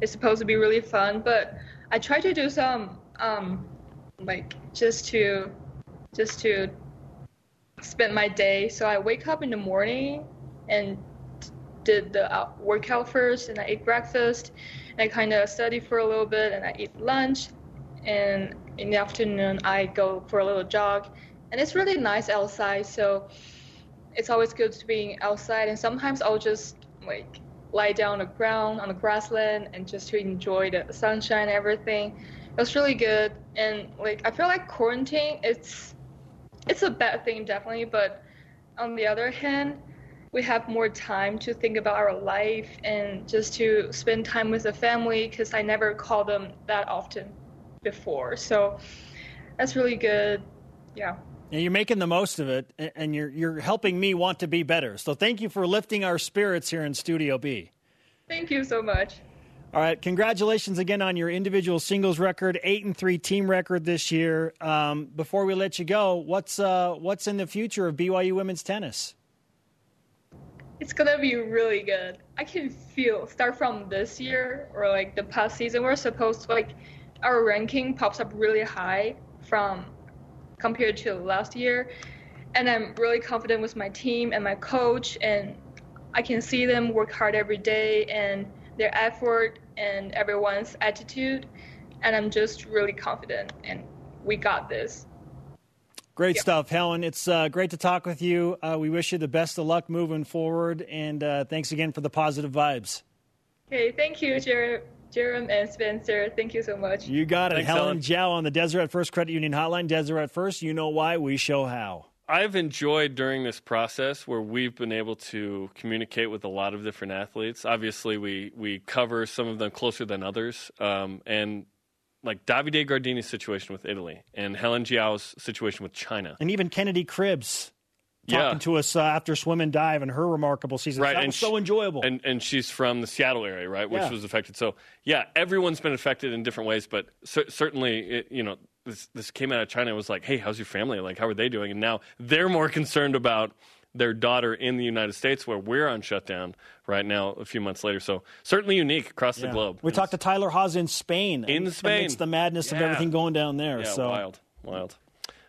It's supposed to be really fun, but I try to do some um, like just to just to spend my day. So I wake up in the morning and did the uh, workout first and I ate breakfast. And I kind of studied for a little bit and I eat lunch. And in the afternoon I go for a little jog. And it's really nice outside so it's always good to be outside. And sometimes I'll just like lie down on the ground on the grassland and just to enjoy the sunshine and everything. It was really good. And like I feel like quarantine it's it's a bad thing definitely but on the other hand we have more time to think about our life and just to spend time with the family because I never call them that often before. So that's really good. Yeah. And you're making the most of it, and you're you're helping me want to be better. So thank you for lifting our spirits here in Studio B. Thank you so much. All right, congratulations again on your individual singles record, eight and three team record this year. Um, before we let you go, what's uh, what's in the future of BYU women's tennis? It's gonna be really good. I can feel start from this year or like the past season. We're supposed to like our ranking pops up really high from compared to last year, and I'm really confident with my team and my coach, and I can see them work hard every day and their effort and everyone's attitude, and I'm just really confident, and we got this. Great stuff, Helen. It's uh, great to talk with you. Uh, we wish you the best of luck moving forward, and uh, thanks again for the positive vibes. Okay, thank you, Jer- Jerem and Spencer. Thank you so much. You got it. Thanks, Helen Helen. Jiao on the Deseret First Credit Union Hotline. Deseret First, you know why, we show how. I've enjoyed during this process where we've been able to communicate with a lot of different athletes. Obviously, we we cover some of them closer than others, um, and like Davide Gardini's situation with Italy and Helen Jiao's situation with China. And even Kennedy Cribbs talking Yeah. to us uh, after swim and dive and her remarkable season. Right, That and was so enjoyable. And and she's from the Seattle area, right, which Yeah. was affected. So yeah, everyone's been affected in different ways, but cer- certainly, it, you know, this this came out of China. and was like, hey, how's your family? Like, how are they doing? And now they're more concerned about their daughter in the United States, where we're on shutdown right now. A few months later, so certainly unique across the globe. We talked to Tyler Haws in Spain. In Spain. Amidst the madness of everything going down there. Yeah, so wild, wild.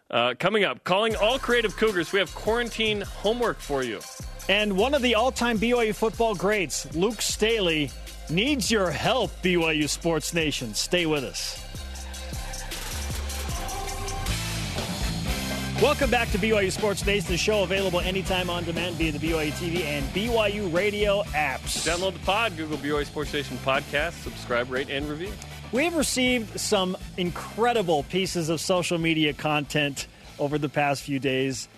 Uh, coming up, calling all creative Cougars. We have quarantine homework for you. And one of the all-time BYU football greats, Luke Staley, needs your help, BYU Sports Nation. Stay with us. Welcome back to BYU Sports Nation, the show available anytime on demand via the BYU TV and BYU radio apps. Download the pod, Google BYU Sports Station podcast, subscribe, rate, and review. We've received some incredible pieces of social media content over the past few days,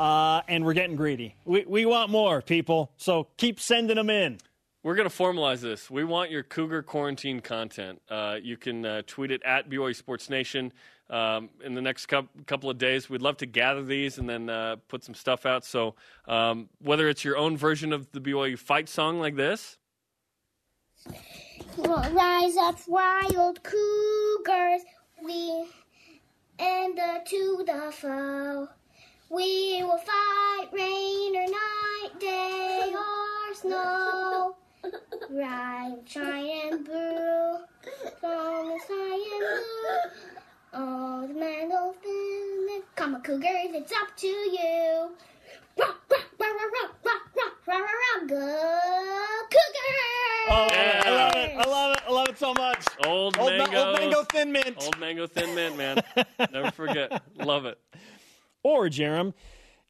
uh, and we're getting greedy. We, we want more, people, so keep sending them in. We're going to formalize this. We want your Cougar quarantine content. Uh, you can uh, tweet it at BYU Sports Nation um, in the next cou- couple of days. We'd love to gather these and then uh, put some stuff out. So um, whether it's your own version of the BYU fight song like this, Rise up, wild cougars, we and to the foe. We will fight rain or night, day or snow. Ride, shine and brew, from the sky and blue. All the men go thin, come on, cougars, it's up to you. Rock, rock, rock, rock, rock, rock, rock, rock, rock, go cougars! Oh, I love it. I love it. I love it so much. old, Old, ma- old mango thin mint. old mango thin mint, man. Never forget. Love it. Or, Jarom,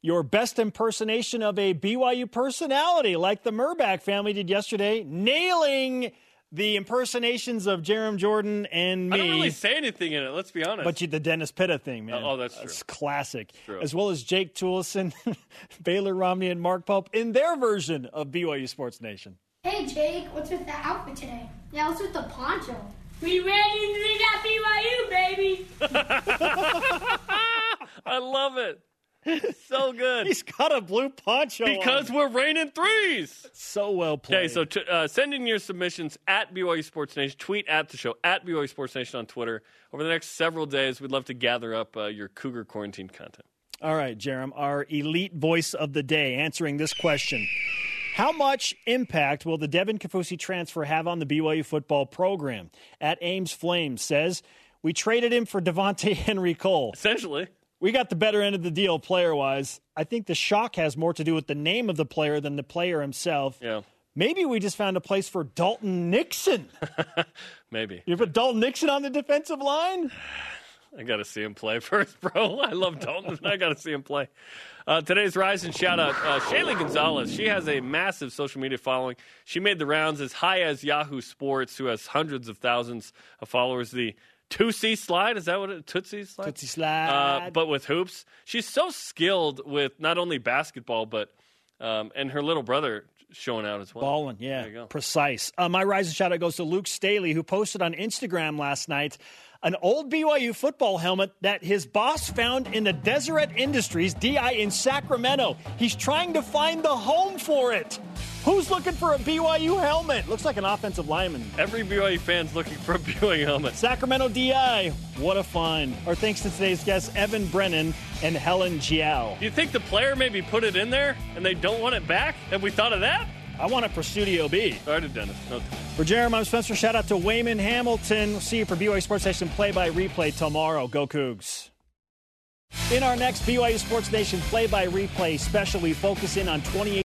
your best impersonation of a BYU personality, like the Murbach family did yesterday, nailing the impersonations of Jarom Jordan and me. I don't really say anything in it. Let's be honest. But you, the Dennis Pitta thing, man. Oh, that's That's true. classic. True. As well as Jake Toolson, Baylor Romney, and Mark Pope in their version of BYU Sports Nation. Hey Jake, what's with the outfit today? Yeah, what's with the poncho? We ready to bring that BYU, baby. I love it. So good. He's got a blue poncho because on. we're raining threes. so well played. Okay, so t- uh, send in your submissions at BYU Sports Nation. Tweet at the show at BYU Sports Nation on Twitter. Over the next several days, we'd love to gather up uh, your Cougar quarantine content. All right, Jarom, our elite voice of the day answering this question. How much impact will the Devin Kaufusi transfer have on the BYU football program? At Ames Flames says, we traded him for Devontae Henry Cole. Essentially, We got the better end of the deal player wise. I think the shock has more to do with the name of the player than the player himself. yeah, Maybe we just found a place for Dalton Nixon. maybe. you put Dalton Nixon on the defensive line? I got to see him play first, bro. I love Dalton. I got to see him play. Uh, today's rise and shout out uh, Shaylee Gonzalez. She has a massive social media following. She made the rounds as high as Yahoo Sports, who has hundreds of thousands of followers. The Tootsie slide is that what it Tootsie slide? Tootsie slide. Uh, but with hoops, she's so skilled with not only basketball but um, and her little brother showing out as well. Balling, yeah, There you go. precise. Uh, my rise and shout out goes to Luke Staley, who posted on Instagram last night an old BYU football helmet that his boss found in the Deseret Industries DI in Sacramento. He's trying to find the home for it. Who's looking for a BYU helmet? Looks like an offensive lineman. Every BYU fan's looking for a BYU helmet. Sacramento DI, what a find. Our thanks to today's guests, Evan Brennan and Helen Jiao. Do you think the player maybe put it in there and they don't want it back? Have we thought of that? I want it for Studio B. Sorry to Dennis. No. For Jeremiah Spencer, shout out to Wayman Hamilton. We'll see you for BYU Sports Nation play by replay tomorrow. Go Cougs. In our next BYU Sports Nation play by replay special, we focus in on 28.